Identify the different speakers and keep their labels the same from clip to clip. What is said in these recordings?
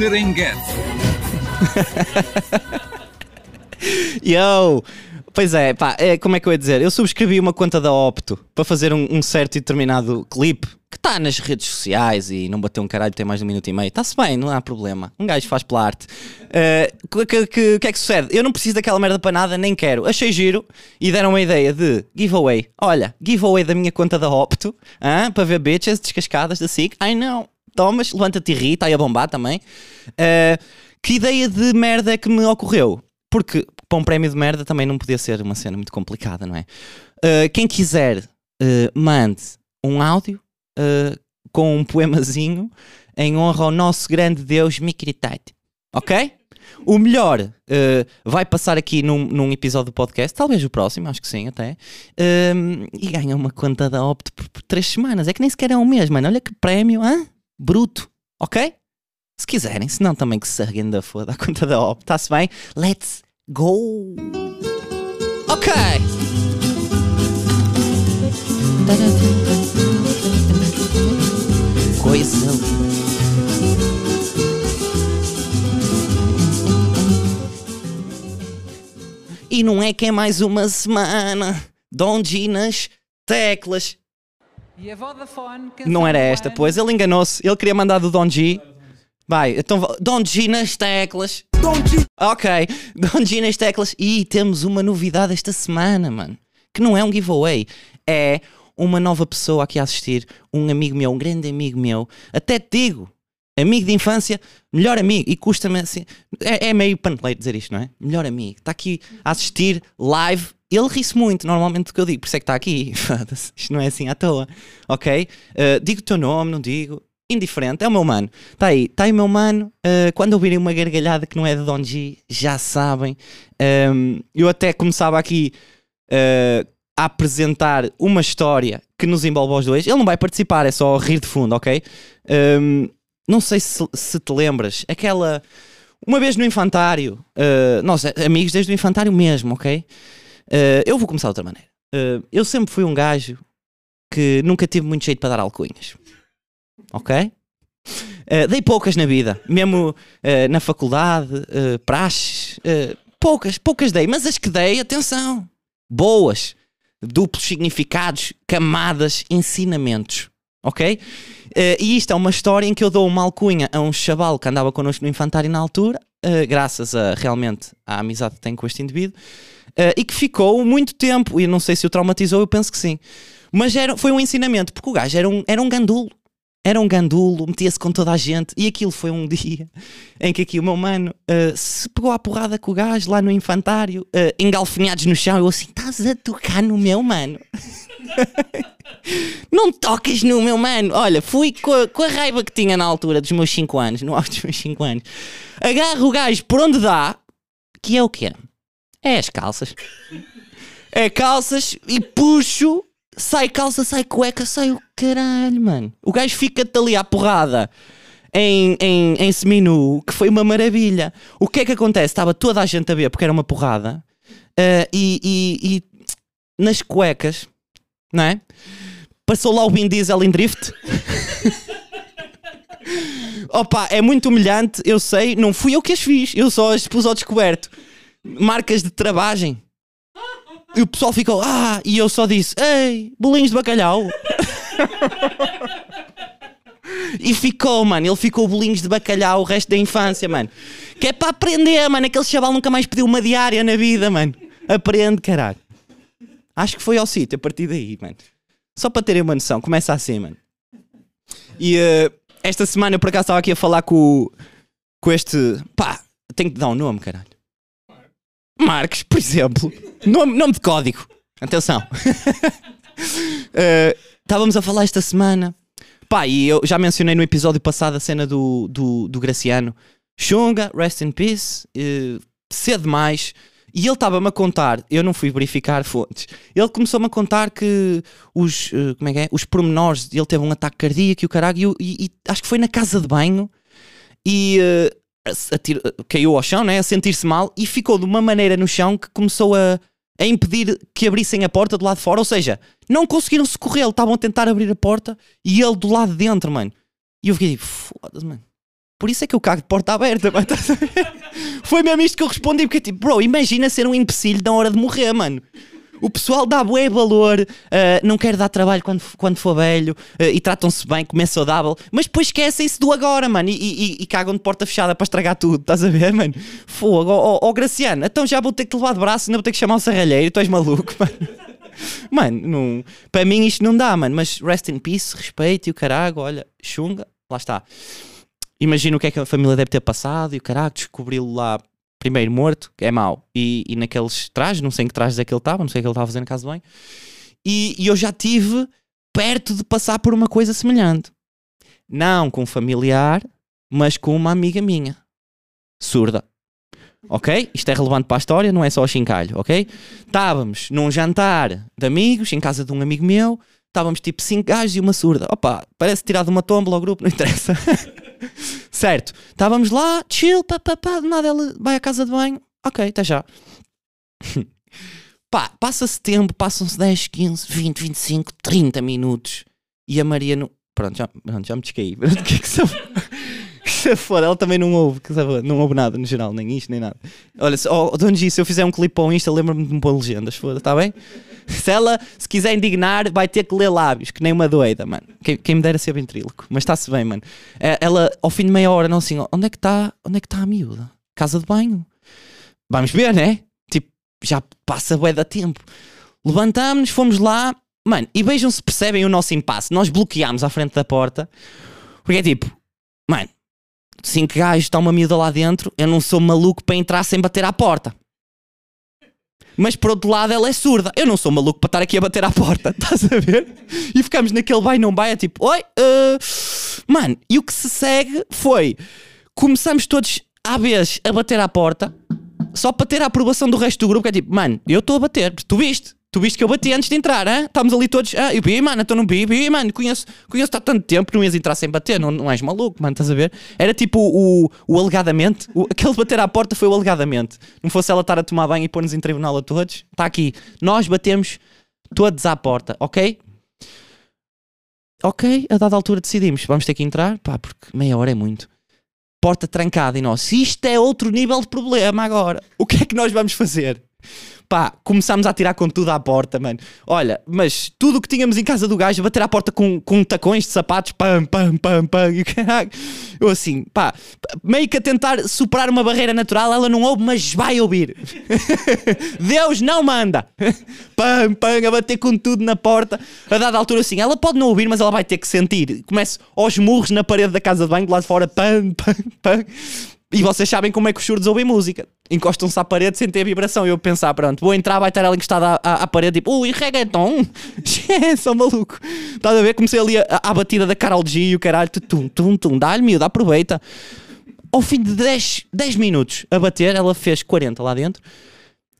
Speaker 1: Serengeti.
Speaker 2: Yo! Pois é, pá, é, como é que eu ia dizer? Eu subscrevi uma conta da Opto para fazer um, um certo e determinado clipe que está nas redes sociais e não bateu um caralho, tem mais de um minuto e meio. Está-se bem, não há problema. Um gajo faz pela arte. O que, que, que, que é que sucede? Eu não preciso daquela merda para nada, nem quero. Achei giro e deram uma ideia de giveaway. Olha, giveaway da minha conta da Opto para ver bitches descascadas da SIC. Ai não, tomas, levanta-te e ri, está aí a bombar também. Uh, que ideia de merda é que me ocorreu? Porque para um prémio de merda também não podia ser uma cena muito complicada, não é? Uh, quem quiser, uh, mande um áudio uh, com um poemazinho em honra ao nosso grande Deus Mikritate. Ok? O melhor vai passar aqui num, num, episódio do podcast, talvez o próximo, acho que sim, até. e ganha uma conta da Opto por, por, três semanas. É que nem sequer é um mês, mano. Olha que prémio, hein? Bruto. Ok? Se quiserem, se não também que se erguem da foda a conta da Opto. Está-se bem? Let's go! Ok! Coisa E não é que é mais uma semana. Donde nas teclas. Não era esta, pois. Ele enganou-se. Ele queria mandar do Don G. Vai, então Don G nas teclas. Don G. Ok, Don G nas teclas. E temos uma novidade esta semana, mano. Que não é um giveaway. É uma nova pessoa aqui a assistir. Um amigo meu, um grande amigo meu. Até te digo, amigo de infância, melhor amigo. E custa-me assim. É, é meio paneleiro dizer isto, não é? Melhor amigo. Está aqui a assistir live ele ri-se muito, normalmente, do que eu digo, por isso é que está aqui. Isto não é assim à toa, ok? Uh, digo o teu nome, não digo. Indiferente, é o meu mano. Está aí, está aí o meu mano. Uh, quando ouvirem uma gargalhada que não é de Don G, já sabem. Um, ehm, eu até começava aqui uh, a apresentar uma história que nos envolve aos dois. Ele não vai participar, é só rir de fundo, ok? Um, ehm, não sei se, se te lembras, aquela. Uma vez no infantário, uh, nós amigos desde o infantário mesmo, ok? Uh, eu vou começar de outra maneira. Uh, eu sempre fui um gajo que nunca tive muito jeito para dar alcunhas. Ok? Uh, dei poucas na vida, mesmo na faculdade, praxes, poucas, poucas dei, mas as que dei, atenção, boas, duplos significados, camadas, ensinamentos, ok? e isto é uma história em que eu dou uma alcunha a um chaval que andava connosco no infantário na altura, graças a realmente à amizade que tenho com este indivíduo, uh, e que ficou muito tempo, e não sei se o traumatizou, eu penso que sim. Mas era, foi um ensinamento, porque o gajo era um, era um gandulo. Era um gandulo, metia-se com toda a gente, e aquilo foi um dia em que aqui o meu mano uh, se pegou à porrada com o gajo lá no infantário, uh, engalfinhados no chão. Eu assim, estás a tocar no meu mano? não toques no meu mano. Olha, fui com a, com a, raiva que tinha na altura dos meus 5 anos, no alto dos meus 5 anos. Agarro o gajo por onde dá, que é o quê? É as calças. É calças e puxo, sai calça, sai cueca, sai o caralho, mano. O gajo fica-te ali à porrada em, em, em seminu, que foi uma maravilha. O que é que acontece? Estava toda a gente a ver porque era uma porrada. Uh, e, e, e, nas cuecas, não é? Passou lá o Vin Diesel em drift. Opa, é muito humilhante, eu sei, não fui eu que as fiz, eu só as pus ao descoberto marcas de travagem. E o pessoal ficou, ah, e eu só disse, ei, bolinhos de bacalhau. e ficou, mano, ele ficou bolinhos de bacalhau o resto da infância, mano. Que é para aprender, mano. Aquele chaval nunca mais pediu uma diária na vida, mano. Aprende, caralho. Acho que foi ao sítio a partir daí, mano. Só para terem uma noção, começa assim, mano. E uh, esta semana eu por acaso estava aqui a falar com, com este. Pá, tenho que dar um nome, caralho. Marques, por exemplo. Nome, nome de código. Atenção. uh, estávamos a falar esta semana. Pá, e eu já mencionei no episódio passado a cena do, do, do Graciano. Xunga, rest in peace, uh, cedo demais. E ele estava-me a contar, eu não fui verificar fontes, ele começou-me a contar que os, uh, como é que é? Os pormenores, ele teve um ataque cardíaco e o caralho, e, e, acho que foi na casa de banho, e uh, caiu ao chão, né, a sentir-se mal e ficou de uma maneira no chão que começou a, a impedir que abrissem a porta do lado de fora. Ou seja, não conseguiram socorrê-lo, estavam a tentar abrir a porta e ele do lado de dentro, mano. E eu fiquei tipo, foda-se, mano. Por isso é que eu cago de porta aberta, mano. Foi mesmo isto que eu respondi, porque tipo, bro, imagina ser um empecilho na hora de morrer, mano. O pessoal dá bué valor, uh, não quer dar trabalho quando, quando for velho uh, e tratam-se bem, comer saudável, mas depois esquecem-se do agora, mano, e, e, e, cagam de porta fechada para estragar tudo, estás a ver, mano? Fogo, ó oh, oh, Graciano, então já vou ter que te levar de braço não vou ter que chamar o serralheiro, tu és maluco, mano. Mano, não, para mim isto não dá, mano, mas rest in peace, respeito e o caralho, olha, chunga, lá está. Imagina o que é que a família deve ter passado e o caralho, descobri-lo lá primeiro morto, que é mau, e, e naqueles trajes, não sei em que trajes é que ele estava, não sei o que ele estava fazendo na casa de banho, e, e eu já tive perto de passar por uma coisa semelhante. Não com um familiar, mas com uma amiga minha, surda. Ok? Isto é relevante para a história, não é só o chincalho, ok? Estávamos num jantar de amigos, em casa de um amigo meu, estávamos tipo cinco gajos e uma surda. Opa, parece tirado uma tomba ao grupo, não interessa. certo, estávamos lá, chill, pá, pá, pá, de nada ela vai à casa de banho, ok, até já. pá, passa-se tempo, passam-se 10, 15, 20, 25, 30 minutos e a Maria não. Pronto, já, pronto, já me descaí. O que é que se se for, ela também não ouve, não ouve nada no geral, nem isto, nem nada. Olha, se, oh, Dona G, se eu fizer um clipe para o Insta, lembra-me de me pôr legendas, foda, está bem? Se ela, se quiser indignar, vai ter que ler lábios, que nem uma doida, mano. Quem, quem me dera ser ventríloco, mas está-se bem, mano. É, ela, ao fim de meia hora, não assim, onde é que está, é que está a miúda? Casa de banho. Vamos ver, né? Tipo, já passa bué da tempo. Levantámos-nos, fomos lá, mano, e vejam se percebem o nosso impasse. Nós bloqueámos à frente da porta, porque é tipo, mano, cinco gajos, está uma miúda lá dentro, eu não sou maluco para entrar sem bater à porta. Mas por outro lado, ela é surda. Eu não sou maluco para estar aqui a bater à porta, estás a ver? E ficamos naquele vai não vai, é tipo, oi, uh... mano, e o que se segue foi começamos todos à vez a bater à porta só para ter a aprovação do resto do grupo, que é tipo, mano, eu estou a bater, tu viste? Tu viste que eu bati antes de entrar, hein? Estávamos ali todos. Ah, eu vi, mano, então não vi, vi, mano, conheço, conheço há tanto tempo não ias entrar sem bater, não, não és maluco, mano, estás a ver? Era tipo o, o alegadamente, o, aquele bater à porta foi o alegadamente. Não fosse ela estar a tomar banho e pôr-nos em tribunal a todos. Está aqui, nós batemos todos à porta, ok? Ok, a dada altura decidimos, vamos ter que entrar, pá, porque meia hora é muito. Porta trancada e nós, isto é outro nível de problema agora. O que é que nós vamos fazer? Pá, começámos a tirar com tudo à porta, mano. Olha, mas tudo o que tínhamos em casa do gajo, bater à porta com, com tacões de sapatos, pam, pam, pam, pam, e caralho. Eu assim, pá, meio que a tentar superar uma barreira natural, ela não ouve, mas vai ouvir. Deus não manda. pam, pam, a bater com tudo na porta. A dada altura assim, ela pode não ouvir, mas ela vai ter que sentir. Começo aos murros na parede da casa de banho, de lá de fora, pam, pam, pam. E vocês sabem como é que os surdos ouvem música. Encostam-se à parede sem ter vibração. Eu pensar, pronto, vou entrar, vai estar ela encostada à, à, à parede, tipo, ui, reggaeton. Sou maluco. Estás a ver? Comecei ali a, a, a batida da Carol G e o caralho, tum, tum, tum, dá-lhe miúdo, aproveita. Ao fim de 10, 10 minutos a bater, ela fez 40 lá dentro.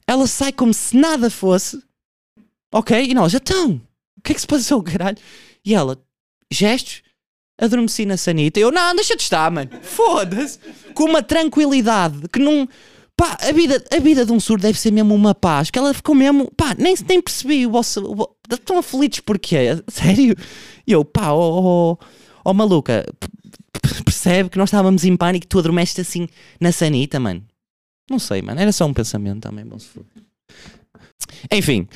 Speaker 2: Ela sai como se nada fosse. Ok? E nós, então, o que é que se passou, caralho? E ela, gestos adormeci na sanita. Eu, não, deixa de estar, mano. Foda-se. Com uma tranquilidade que não. Pá, a vida, a vida de um surdo deve ser mesmo uma paz. Que ela ficou mesmo. Pá, nem, nem percebi o vosso. O, estão aflitos porquê? Sério? E eu, pá, ó oh, oh, oh, maluca, percebe que nós estávamos em pânico e tu adormeste assim na sanita, mano. Não sei, mano. Era só um pensamento também, bom se for. Enfim,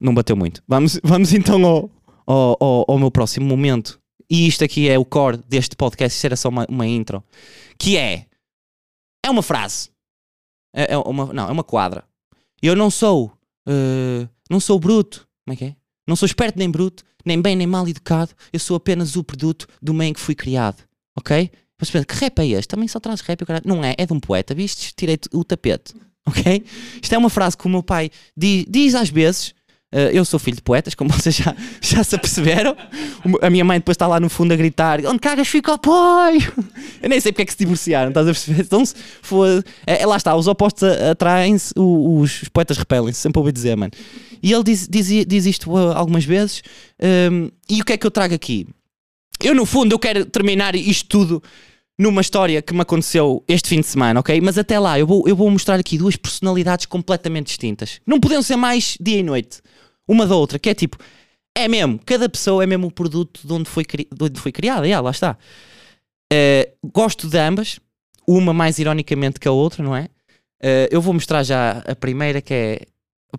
Speaker 2: não bateu muito. Vamos, vamos então ao, ao, ao, ao meu próximo momento e isto aqui é o core deste podcast, isto era só uma, uma intro, que é, é uma frase, é, é, uma, não, é uma quadra. Eu não sou, uh, não sou bruto, como é que é? Não sou esperto nem bruto, nem bem nem mal educado, eu sou apenas o produto do meio em que fui criado, ok? Mas pensa, que rap é este? Também só traz rap. Não é, é de um poeta, viste? Tirei o tapete, ok? Isto é uma frase que o meu pai diz, diz às vezes, eu sou filho de poetas, como vocês já, já se aperceberam. A minha mãe depois está lá no fundo a gritar: Onde cagas fica o pai? Eu nem sei porque é que se divorciaram, estás a perceber? Então, se for, é, lá está, os opostos atraem-se, os, os, poetas repelem-se, sempre ouvi dizer, mano. E ele diz, diz, diz isto algumas vezes. Um, ehm, e o que é que eu trago aqui? Eu, no fundo, eu quero terminar isto tudo numa história que me aconteceu este fim de semana, ok? Mas até lá, eu vou, eu vou mostrar aqui duas personalidades completamente distintas. Não podiam ser mais dia e noite uma da outra, que é tipo, é mesmo, cada pessoa é mesmo o produto de onde foi, cri... de onde foi criada, yeah, lá está. Eh, gosto de ambas, uma mais ironicamente que a outra, não é? Eh, eu vou mostrar já a primeira que é.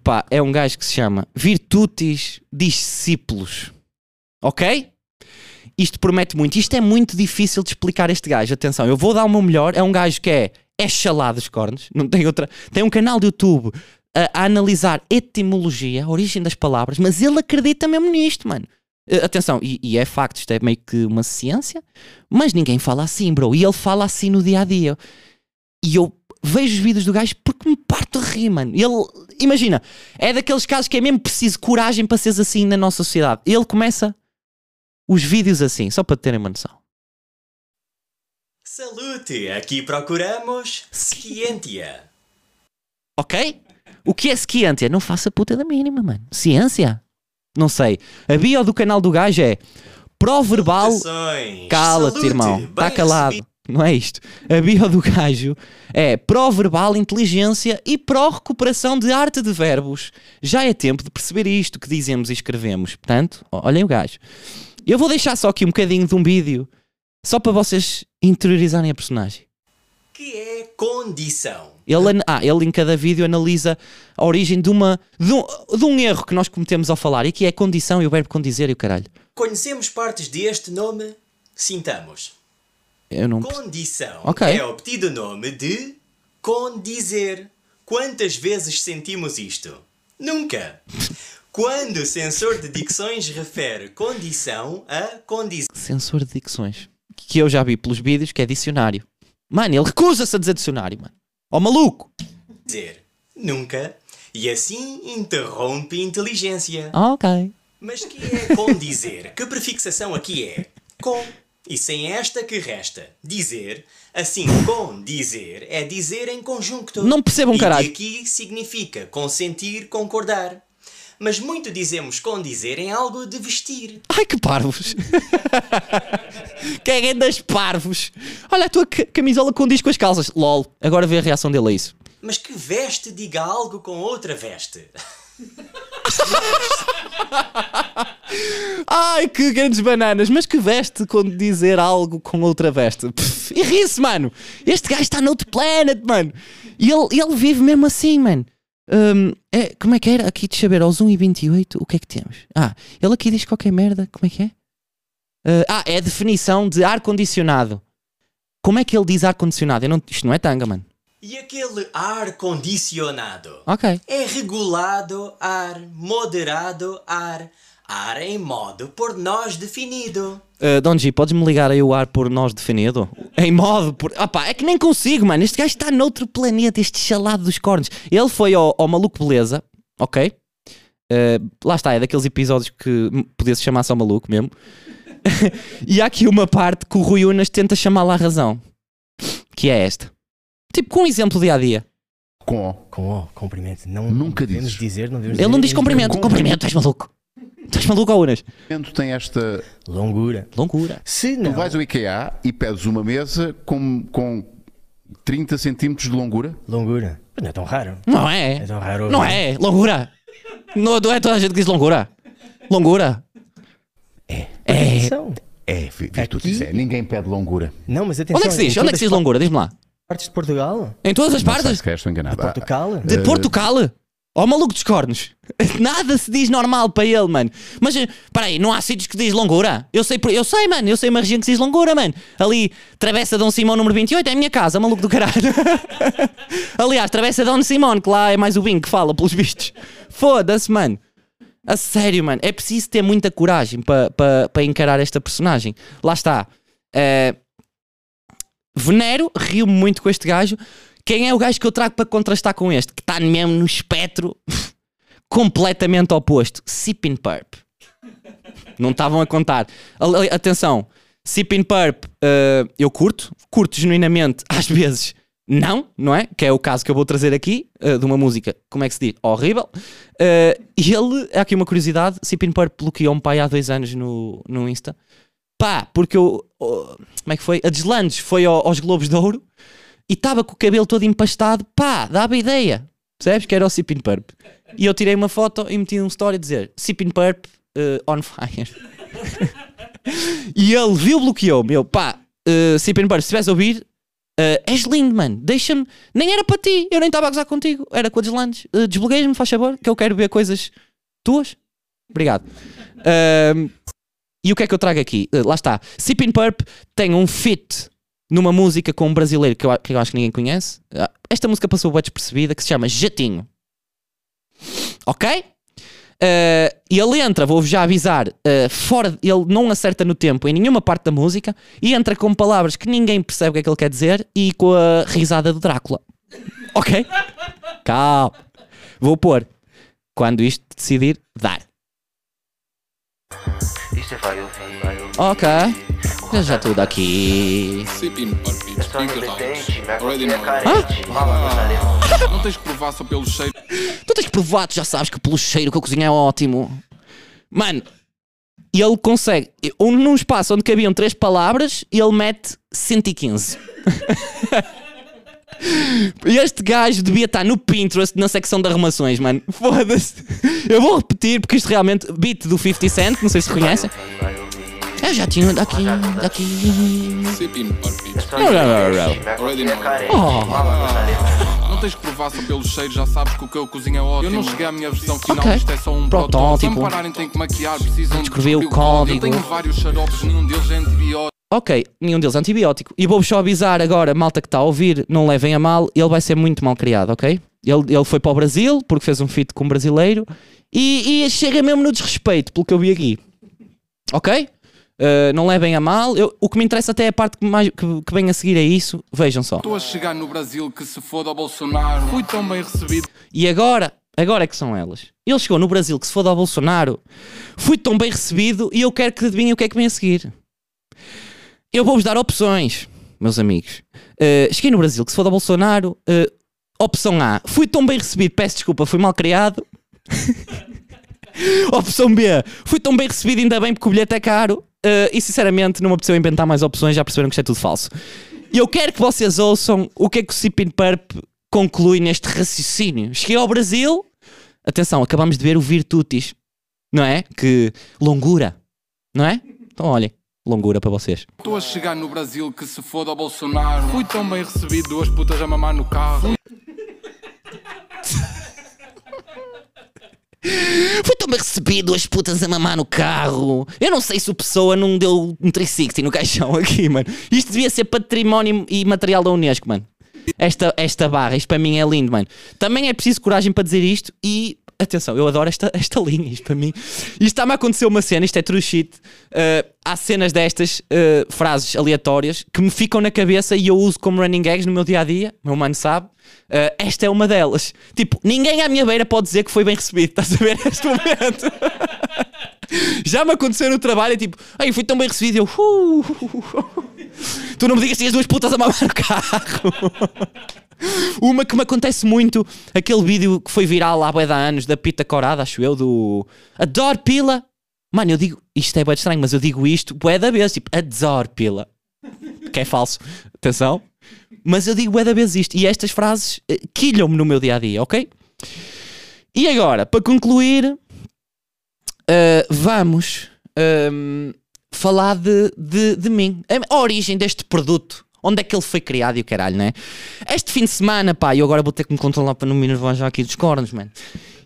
Speaker 2: Pá, é um gajo que se chama Virtutis Discípulos. Ok? Isto promete muito. Isto é muito difícil de explicar este gajo. Atenção, eu vou dar o meu melhor. É um gajo que é, é chalado os cornos. Não tem outra. Tem um canal de YouTube a, a analisar etimologia, a origem das palavras, mas ele acredita mesmo nisto, mano. Uh, atenção, e, e, é facto, isto é meio que uma ciência, mas ninguém fala assim, bro. E ele fala assim no dia a dia. E eu vejo os vídeos do gajo porque me parto a rir, mano. Ele, imagina, é daqueles casos que é mesmo preciso coragem para seres assim na nossa sociedade. Ele começa os vídeos assim, só para terem uma noção.
Speaker 1: Salute! Aqui procuramos Scientia.
Speaker 2: Ok? O que é Scientia? Não faça puta da mínima, mano. Ciência? Não sei. A bio do canal do gajo é pró-verbal. Cala-te, irmão. Está calado. Recebido. Não é isto. A bio do gajo é pró-verbal, inteligência e pró-recuperação de arte de verbos. Já é tempo de perceber isto que dizemos e escrevemos. Portanto, olhem o gajo. Eu vou deixar só aqui um bocadinho de um vídeo só para vocês interiorizarem a personagem.
Speaker 1: Que é condição.
Speaker 2: Ele, ah, ele em cada vídeo analisa a origem de, uma, de, um, de um erro que nós cometemos ao falar e que é condição e o verbo condizer e o caralho.
Speaker 1: Conhecemos partes deste nome? Sintamos.
Speaker 2: Eu não...
Speaker 1: Condição okay. é obtido o nome de condizer. Quantas vezes sentimos isto? Nunca. Quando o sensor de dicções refere condição a condição.
Speaker 2: Sensor de dicções. Que eu já vi pelos vídeos que é dicionário. Mano, ele recusa-se a dizer dicionário, mano. Ó oh, maluco!
Speaker 1: Dizer nunca e assim interrompe inteligência.
Speaker 2: ok.
Speaker 1: Mas que é com dizer? que prefixação aqui é? Com. E sem esta que resta? Dizer. Assim, com dizer é dizer em conjunto.
Speaker 2: Não percebam, um caralho.
Speaker 1: E aqui significa consentir, concordar mas muito dizemos com dizer em algo de vestir.
Speaker 2: Ai que parvos! que é das parvos! Olha a tua camisola condiz com as calças. LOL. Agora vê a reação dele a isso.
Speaker 1: Mas que veste diga algo com outra veste.
Speaker 2: Ai, que grandes bananas, mas que veste quando dizer algo com outra veste? e ri-se, mano. Este gajo está noutro planet, mano. E ele, ele vive mesmo assim, mano. Um, é, como é que era? Aqui de saber aos 1 e 28 o que é que temos? Ah, ele aqui diz qualquer merda. Como é que é? Uh, ah, é a definição de ar-condicionado. Como é que ele diz ar-condicionado? Não, isto não é tanga, mano.
Speaker 1: E aquele ar condicionado?
Speaker 2: Ok.
Speaker 1: É regulado ar, moderado ar, ar em modo por nós definido.
Speaker 2: Uh, Donji, podes-me ligar aí o ar por nós definido? Em modo por. Opá, é que nem consigo, mano. Este gajo está noutro planeta, este chalado dos cornos. Ele foi ao, ao Maluco Beleza, ok? Uh, lá está, é daqueles episódios que podia-se chamar só maluco mesmo. e há aqui uma parte que o Rui Unas tenta chamá-la à razão, que é esta. Tipo, com um exemplo dia a dia.
Speaker 3: Com O.
Speaker 4: Com O, cumprimento. Não,
Speaker 3: Nunca
Speaker 4: devemos dizer, não devemos
Speaker 2: Ele
Speaker 4: dizer,
Speaker 2: não diz cumprimento. Cumprimento, estás maluco. Estás maluco, Unas?
Speaker 3: tem esta
Speaker 4: longura.
Speaker 2: Longura.
Speaker 4: Se não.
Speaker 3: Tu vais ao IKEA e pedes uma mesa com, com 30 centímetros de longura?
Speaker 4: Longura. Não é tão raro.
Speaker 2: Não é.
Speaker 4: É tão raro.
Speaker 2: Não é. Longura. Não, não é toda a gente que diz longura. Longura.
Speaker 4: É.
Speaker 2: É.
Speaker 3: É, virtude. É. Ninguém pede longura.
Speaker 4: Não, mas atenção.
Speaker 2: Onde é que se diz? Onde é que se diz longura? Diz-me lá.
Speaker 4: Partes de Portugal?
Speaker 2: Em todas as
Speaker 3: Não
Speaker 2: partes?
Speaker 3: Sei se enganado.
Speaker 4: De Portugal?
Speaker 2: De Portugal? Ó oh, maluco dos cornos. Nada se diz normal para ele, mano. Mas, para aí, não há sítios que diz longura? Eu sei, eu sei, mano. Eu sei uma região que diz longura, mano. Ali, Travessa Dom Simão número 28 é a minha casa, maluco do caralho. Aliás, Travessa Dom Simão, que lá é mais o Bing que fala, pelos vistos. Foda-se, mano. A sério, mano. É preciso ter muita coragem para pa, pa encarar esta personagem. Lá está. Uh, venero, rio-me muito com este gajo. Quem é o gajo que eu trago para contrastar com este? Que está mesmo no espectro completamente oposto. Sipping Purp. Não estavam a contar. Atenção, Sipping Purp uh, eu curto, curto genuinamente, às vezes não, não é? Que é o caso que eu vou trazer aqui, uh, de uma música, como é que se diz? Horrível. Uh, e ele, é aqui uma curiosidade, Sipping Purp bloqueou um pai há dois anos no, no Insta. Pá, porque eu, oh, como é que foi? A Deslandes foi ao, aos Globos de Ouro e estava com o cabelo todo empastado, pá, dava ideia. Percebes? Que era o Sipping Purp. E eu tirei uma foto e meti um story a dizer Sipping Purp uh, on fire. e ele viu, bloqueou-me. Eu, pá, uh, Sipin Burp, se estiveres a ouvir, uh, és lindo, mano. Deixa-me. Nem era para ti, eu nem estava a gozar contigo, era com a Deslandes. Uh, Desbloqueias-me, faz favor, que eu quero ver coisas tuas. Obrigado. Ahm, e o que é que eu trago aqui? Uh, lá está. Sipin Purp tem um fit numa música com um brasileiro que eu, que eu acho que ninguém conhece. Ah, Esta música passou bem despercebida, que se chama Jatinho. Ok? Uh, e ele entra, vou-vos já avisar, uh, fora, ele não acerta no tempo em nenhuma parte da música e entra com palavras que ninguém percebe o que é que ele quer dizer e com a risada do Drácula. Ok? Calma. Vou pôr quando isto decidir dar.
Speaker 5: Você vai vai ouvir.
Speaker 2: Ok. Já tudo aqui.
Speaker 5: Eu sou minha é carente.
Speaker 6: Não tens que provar só pelo cheiro.
Speaker 2: Tu tens provado, já sabes que pelo cheiro que eu cozinho é ótimo. Mano, ele consegue. um- Num espaço onde cabiam três palavras, ele mete 115. E Este gajo devia estar no Pinterest na secção de arrumações, mano. Foda-se. Eu vou repetir porque isto realmente. Beat do 50 Cent, não sei se reconhecem. Já tinha daqui, daqui.
Speaker 5: É.
Speaker 2: Oh.
Speaker 6: Não tens que provar só pelo cheiro, já sabes que o que eu cozinho é ótimo. Eu não cheguei à minha versão final,
Speaker 2: Ok.
Speaker 6: isto é só um
Speaker 2: Protótipo.
Speaker 6: Se me pararem, tem que maquiar, precisam de
Speaker 2: Escrever o código.
Speaker 6: Eu tenho vários xaropes, nenhum deles é antibiótico.
Speaker 2: Ok, nenhum deles é antibiótico. E vou-vos só avisar agora, malta que está a ouvir, não levem a mal, ele vai ser muito mal criado, ok? Ele, ele foi para o Brasil, porque fez um feat com um brasileiro, e, e chega mesmo no desrespeito, pelo que eu vi aqui. Ok? Uh, não levem a mal. Eu- o que me interessa até é a parte que, mais, que, que vem a seguir a isso. Vejam só.
Speaker 6: Estou a chegar no Brasil que se foda ao Bolsonaro. Fui tão bem recebido.
Speaker 2: E agora, agora é que são elas. Ele chegou no Brasil que se foda ao Bolsonaro, fui tão bem recebido e eu quero que adivinhem o que é que vem a seguir. Eu vou-vos dar opções, meus amigos. Uh, cheguei no Brasil que se foda ao Bolsonaro. uh, opção A, fui tão bem recebido, peço desculpa, fui mal criado. Opção B, fui tão bem recebido, ainda bem porque o bilhete é caro. Uh, e sinceramente, não me apeteceu inventar mais opções, já perceberam que isto é tudo falso. E eu quero que vocês ouçam o que é que o Sipin Purp conclui neste raciocínio. Cheguei ao Brasil, atenção, acabamos de ver o Virtutis, não é? Que longura, não é? Então olhem, longura para vocês.
Speaker 6: Estou a chegar no Brasil que se foda ao Bolsonaro. Fui tão bem recebido, duas putas a mamar no carro.
Speaker 2: Fui tão bem recebido, as putas a mamar no carro. Eu não sei se o Pessoa não deu um 360 no caixão aqui, mano. Isto devia ser património e material da Unesco, mano. Esta, esta barra, isto para mim é lindo, mano. Também é preciso coragem para dizer isto e. Atenção, eu adoro esta, esta linha, isto para mim. Isto está-me a acontecer uma cena, isto é true shit. Uh, há cenas destas, uh, frases aleatórias, que me ficam na cabeça e eu uso como running gags no meu dia a dia. Meu mano sabe. Uh, esta é uma delas. Tipo, ninguém à minha beira pode dizer que foi bem recebido, estás a ver neste momento? Já me aconteceu no trabalho, tipo, ai, fui tão bem recebido, eu, "Uh, tu não me digas que tinhas duas putas a mamar no carro. Uma que me acontece muito, aquele vídeo que foi viral há bué de anos, da Pita Corada, acho eu, do Adoro Pila. Mano, eu digo, isto é bué estranho, mas eu digo isto bué da vez, tipo, Adoro Pila. Que é falso, atenção. Mas eu digo bué da vez isto, e estas frases eh, quilham-me no meu dia-a-dia, ok? E agora, para concluir, Uh, vamos um, falar de, de, de mim. A origem deste produto. Onde é que ele foi criado e o caralho, né? Este fim de semana, pá, eu agora vou ter que me controlar para não me enervar já aqui dos cornos, mano.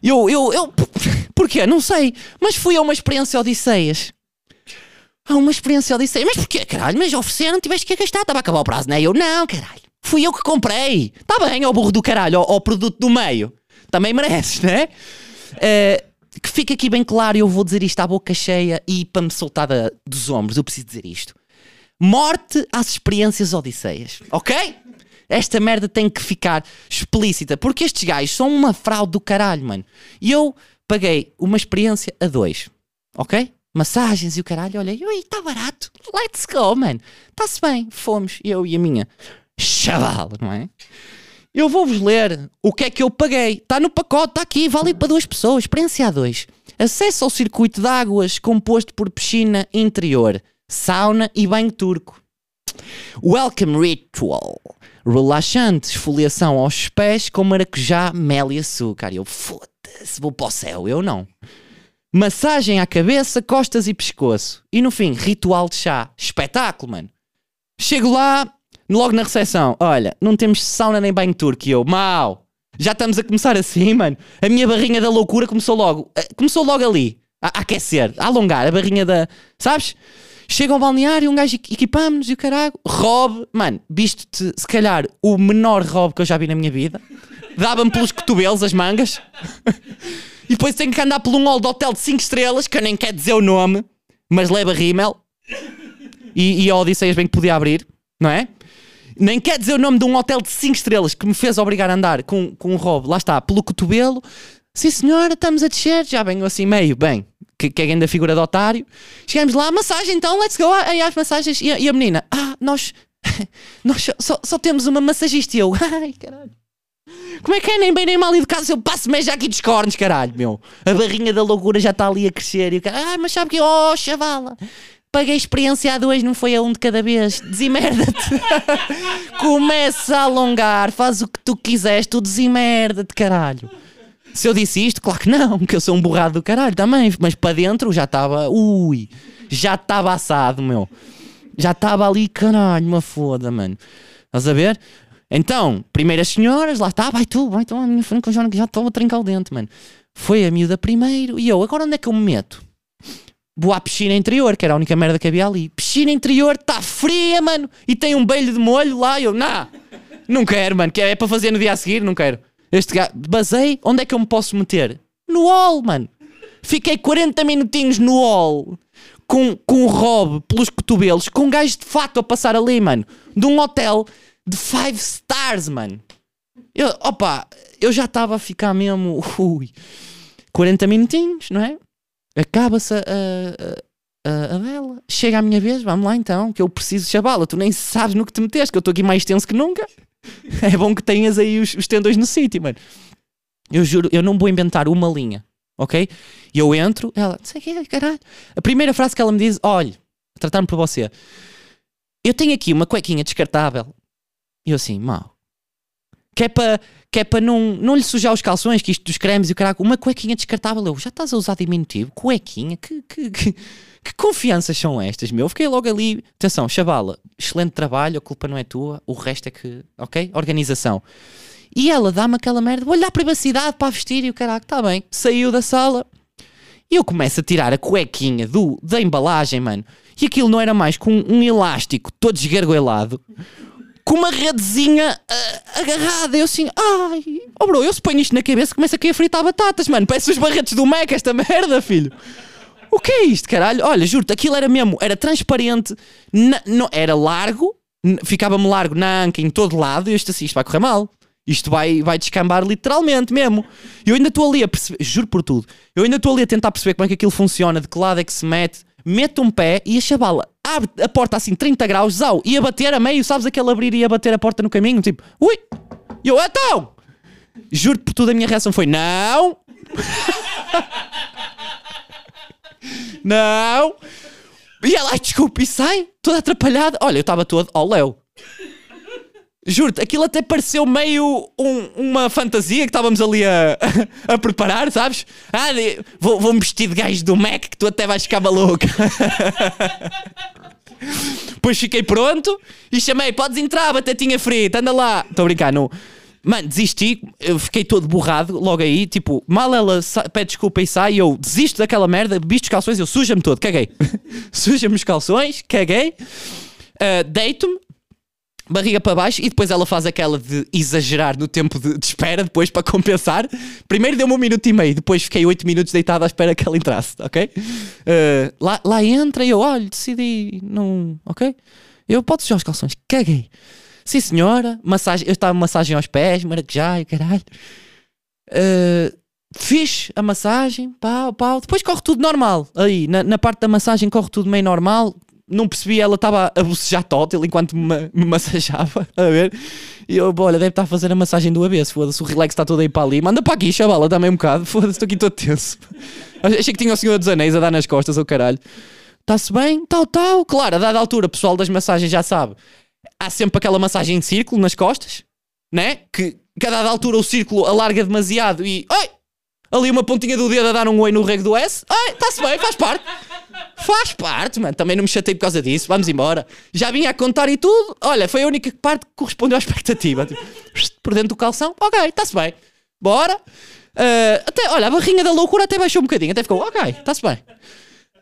Speaker 2: Eu, eu, eu, porquê? Não sei. Mas fui a uma experiência Odisseias. A uma experiência Odisseias. Mas porquê, caralho? Mas ofereceram, tiveste que gastar, estava a acabar o prazo, não é? Eu, não, caralho. Fui eu que comprei. Está bem, ó burro do caralho, ó, produto do meio. Também mereces, né? Uh, que fique aqui bem claro, eu vou dizer isto à boca cheia e para me soltar dos ombros, eu preciso dizer isto. Morte às experiências odisseias, ok? Esta merda tem que ficar explícita, porque estes gajos são uma fraude do caralho, mano. E eu paguei uma experiência a dois, ok? Massagens e o caralho, olhei, ui, está barato, let's go, man. Está-se bem, fomos, eu e a minha chaval, não é? Eu vou-vos ler o que é que eu paguei. Está no pacote, está aqui, vale para duas pessoas. Experiência A2. Acesso ao circuito de águas composto por piscina interior, sauna e banho turco. Welcome Ritual. Relaxante esfoliação aos pés com maracujá, mel e açúcar. Eu foda-se, vou para o céu. Eu não. Massagem à cabeça, costas e pescoço. E no fim, ritual de chá. Espetáculo, mano. Chego lá, logo na recepção. Olha, não temos sauna nem banho turco. E eu, mau. Já estamos a começar assim, mano. A minha barrinha da loucura começou logo. eh, Começou logo ali. A, a aquecer, a alongar. A barrinha da. Sabes? Chega ao balneário, um gajo equi- equipamos-nos e o caralho. Rob, mano, visto-te, se calhar, o menor rob que eu já vi na minha vida. Dava-me pelos cotovelos as mangas. E depois tenho que andar por um hall de hotel de 5 estrelas, que eu nem quero dizer o nome, mas leva rímel. E, e a Odisseias bem que podia abrir, não é? Nem quer dizer o nome de um hotel de 5 estrelas que me fez obrigar a andar com, com um robo, lá está, pelo cotovelo. Sim senhora, estamos a descer, já venho assim meio, bem, que, que é ainda figura de otário. Chegamos lá, massagem então, let's go, aí às massagens. E, a- e a menina, ah, nós, nós só, só, temos uma massagista e eu, ai caralho. Como é que é nem bem nem mal educado se eu passo-me já aqui dos cornos, caralho, meu? A barrinha da loucura já está ali a crescer e o cara, ai, mas sabe que, oh, chavala, paguei experiência a dois, não foi a um de cada vez, desimerda-te. Começa a alongar, faz o que tu quiseres, tu desimerda-te, caralho. Se eu disse isto, claro que não, que eu sou um borrado do caralho também, mas para dentro já estava, ui, já estava assado, meu. Já estava ali, caralho, uma foda, mano. Estás a ver? Então, primeiras senhoras, lá está, vai tu, vai tu, à minha frente, já, já estou a trincar o dente, mano. Foi a miúda primeiro, e eu, agora onde é que eu me meto? Vou à piscina interior, que era a única merda que havia ali. Piscina interior, está fria, mano, e tem um beilho de molho lá, eu, nah, não quero, mano, é para fazer no dia a seguir, não quero. Este gajo, basei, onde é que eu me posso meter? No hall, mano. Fiquei 40 minutinhos no hall com, com o Rob pelos cotovelos, com um gajo de fato a passar ali, mano, de um hotel de 5 stars, mano. Eu, opa, eu já estava a ficar mesmo. Ui, 40 minutinhos, não é? Acaba-se a, a, a, a. Chega a minha vez, vamos lá então, que eu preciso de chavala. Tu nem sabes no que te meteste, que eu estou aqui mais tenso que nunca. É bom que tenhas aí os, os tendões no sítio, mano. Eu juro, eu não vou inventar uma linha, ok? E eu entro, ela, não sei o que, caralho. A primeira frase que ela me diz: olha, tratar-me por você, eu tenho aqui uma cuequinha descartável. E eu assim, mal. Que é para que é para não, não lhe sujar os calções, que isto dos cremes e o caralho, uma cuequinha descartável. Eu, já estás a usar diminutivo? Cuequinha? Que, que, que, que confianças são estas, meu? Eu fiquei logo ali. Atenção, chavala, excelente trabalho, a culpa não é tua, o resto é que. Ok? Organização. E ela dá-me aquela merda, vou-lhe dar privacidade para vestir e o caralho, está bem. Saiu da sala e eu começo a tirar a cuequinha do, da embalagem, mano. E aquilo não era mais com um elástico todo esgargoelado, com uma redezinha ah, agarrada. Eu assim, ai, oh bro, eu se ponho isto na cabeça começa aqui a fritar batatas, mano. Parece os barretes do Mac, esta merda, filho. O que é isto, caralho? Olha, juro-te, aquilo era mesmo, era transparente, na- não, era largo, ficava-me largo na anca em todo lado. E eu isto assim, isto vai correr mal. Isto vai, vai descambar literalmente mesmo. Eu ainda estou ali a perceber, juro por tudo, eu ainda estou ali a tentar perceber como é que aquilo funciona, de que lado é que se mete, mete um pé e a chavala abre a porta assim 30 graus, zau, e a bater a meio, sabes aquele abrir e a bater a porta no caminho, tipo, ui, e eu, então, juro por tudo, a minha reação foi, não, não, e ela, ai, desculpa, e sai, toda atrapalhada, olha, eu estava todo, ó, Léo, Juro-te, aquilo até pareceu meio um- uma fantasia que estávamos ali a, a preparar, sabes? Ah, de- vou- vou-me vestir de gajo do Mac que tu até vais ficar maluco. Depois fiquei pronto e chamei, podes entrar, batatinha frita, anda lá. Estou a brincar, não. Mano, desisti, eu fiquei todo borrado logo aí, tipo, mal ela pede desculpa e sai, eu desisto daquela merda, visto os calções, eu suja-me todo, caguei. suja-me os calções, caguei, ah, deito-me, barriga para baixo e depois ela faz aquela de exagerar no tempo de, de espera depois para compensar. Primeiro deu-me um minuto e meio, depois fiquei oito minutos deitado à espera que ela entrasse, ok? Uh, lá, lá entra e eu, olha, decidi, não, ok? Eu posso sujar os calções, caguei. Sim senhora, massagem, eu estava massagem aos pés, maracujá e caralho. Uh, fiz a massagem, pau, pau. Depois corre tudo normal. Aí, na, na parte da massagem corre tudo meio normal. Não percebi, ela estava a bocejar tótil enquanto me, me massageava, a ver? E eu, olha, deve estar a fazer a massagem do avesso, foda-se, o relax está todo aí para ali. Manda para aqui, chavala, dá-me um bocado, foda-se, estou aqui todo tenso. Achei que tinha o Senhor dos Anéis a dar nas costas, o caralho. Está-se bem? Tal, tal. Claro, a dada altura, o pessoal das massagens já sabe. Há sempre aquela massagem em círculo nas costas, né? Que, que a dada altura o círculo alarga demasiado e. Oi! Ali uma pontinha do dedo a dar um oi no rego do S. Ai, está-se bem, faz parte. Faz parte, mano. Também não me chatei por causa disso. Vamos embora. Já vinha a contar e tudo. Olha, foi a única parte que correspondeu à expectativa. Tipo, por dentro do calção. Ok, está-se bem. Bora. Ah, até, olha, a barrinha da loucura até baixou um bocadinho. Até ficou, ok, está-se bem.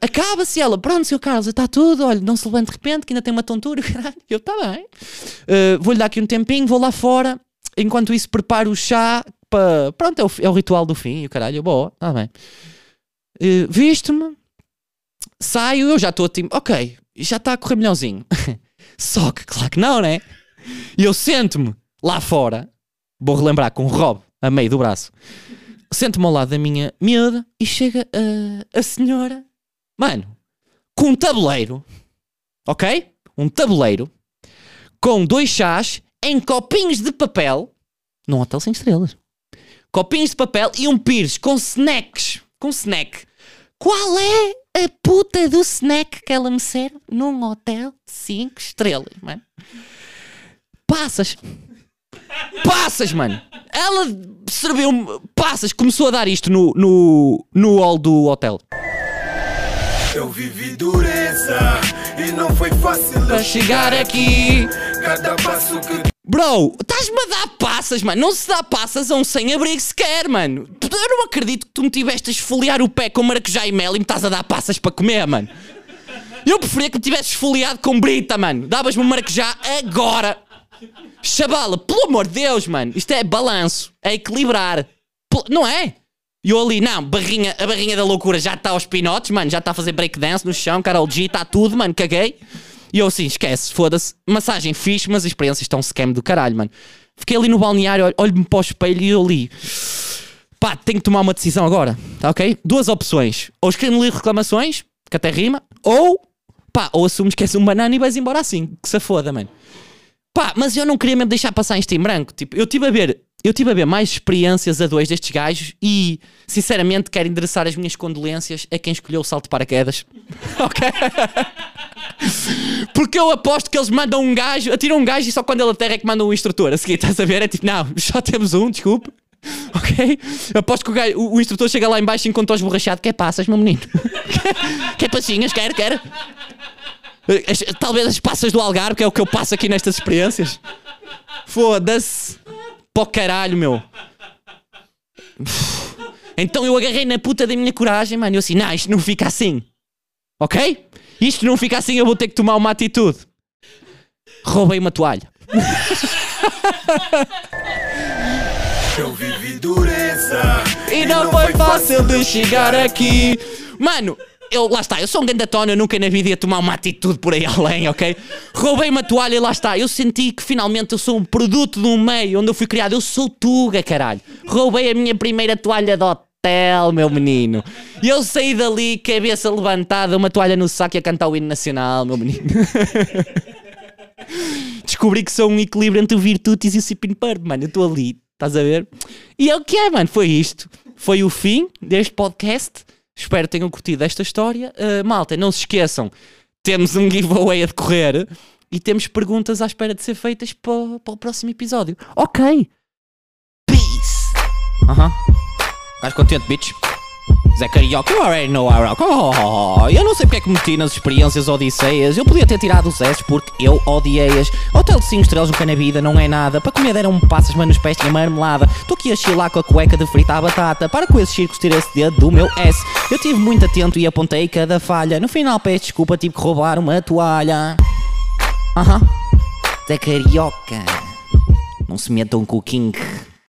Speaker 2: Acaba-se ela, pronto, seu Carlos, está tudo, olha, não se levante de repente, que ainda tem uma tontura. Eu, está bem. Uh, Vou-lhe dar aqui um tempinho, vou lá fora. Enquanto isso, preparo o chá para. Pronto, é o, é o ritual do fim, e o caralho, boa, está bem. Uh, Visto-me, saio, eu já estou tipo, ok, já está a correr melhorzinho. Só que, claro que não, né? E eu sento-me lá fora, vou relembrar com o Rob a meio do braço. Sento-me ao lado da minha miúda e chega a, a senhora, mano, com um tabuleiro, ok? Um tabuleiro com dois chás em copinhos de papel, num hotel sem estrelas. Copinhos de papel e um pires com snacks. Com snack. Qual é a puta do snack que ela me serve num hotel de 5 estrelas, mano? Passas. Passas, mano. Ela serviu-me. Passas. Começou a dar isto no, no, no hall do hotel.
Speaker 7: Eu vivi dureza e não foi fácil
Speaker 2: Para chegar aqui.
Speaker 7: cada passo que
Speaker 2: Bro, estás-me a dar passas, mano. Não se dá passas a um sem-abrigo sequer, mano. Eu não acredito que tu me tiveste a esfoliar o pé com maracujá e mel e me estás a dar passas para comer, mano. Eu preferia que me tivesses esfoliado com brita, mano. Davas-me um maracujá agora. Chavala, pelo amor de Deus, mano. Isto é balanço. É equilibrar. Não é? E eu ali, não, barrinha, a barrinha da loucura já está aos pinotes, mano. Já está a fazer breakdance no chão, Carol G, está tudo, mano. Caguei. E eu assim, esquece, foda-se. Massagem fixe, mas as experiências estão scam do caralho, mano. Fiquei ali no balneário, olho- olho-me para o espelho e eu ali. Pá, tenho que tomar uma decisão agora, tá ok? Duas opções. Ou escrevo-lhe reclamações, que até rima, ou, pá, ou assumes que és um banana e vais embora assim, que se foda, mano. Pá, mas eu não queria mesmo deixar passar isto em branco. Tipo, eu tive a ver, eu tive a ver mais experiências a dois destes gajos e, sinceramente, quero endereçar as minhas condolências a quem escolheu o salto de paraquedas. ok? Porque eu aposto que eles mandam um gajo, atiram um gajo e só quando ele aterra é que mandam um instrutor. A seguir, estás a ver? É tipo, não, só temos um, desculpe. Ok? Aposto que o, gajo- o, o instrutor chega lá em baixo e encontra os borrachados. Quer passas, meu menino? quer passinhas? Quer, quer? As- talvez as passas do Algarve, que é o que eu passo aqui nestas experiências. Foda-se. Pó caralho, meu. Então eu agarrei na puta da minha coragem, mano. E eu assim, não, isto não fica assim. Ok? Isto não fica assim, eu vou ter que tomar uma atitude. Roubei uma toalha.
Speaker 7: eu vivi dureza
Speaker 2: E não foi fácil de chegar aqui. Mano, eu, lá está, eu sou um gandatona, eu nunca na vida ia tomar uma atitude por aí além, ok? Roubei uma toalha e lá está. Eu senti que finalmente eu sou um produto de um meio onde eu fui criado. Eu sou Tuga, caralho. Roubei a minha primeira toalha de hotel, meu menino. E eu saí dali, cabeça levantada, uma toalha no saco e a cantar o hino nacional, meu menino. Descobri que sou um equilíbrio entre o Virtutis e o Sipin Purp, mano. Eu estou ali, estás a ver? E é o que é, mano. Foi isto. Foi o fim deste podcast. Espero que tenham curtido esta história. Uh, malta, não se esqueçam, temos um giveaway a decorrer e temos perguntas à espera de ser feitas para, o- para o próximo episódio. Ok. Peace. Aham. Estás contente, bitch? Zé Carioca, you already know how rock. Oh, eu não sei porque é que meti nas experiências odisseias. Eu podia ter tirado os S porque eu odiei-as. Hotel de 5 estrelas nunca na vida, não é nada. Para comer deram-me passas, mas nos pés tinha marmelada. Estou aqui a chilar com a cueca de fritar a batata. Para com esses circos, tira esse dedo do meu S. Eu tive muito atento e apontei cada falha. No final, peço desculpa, tive que roubar uma toalha. Aham. Zé Carioca. Não se metam com o King.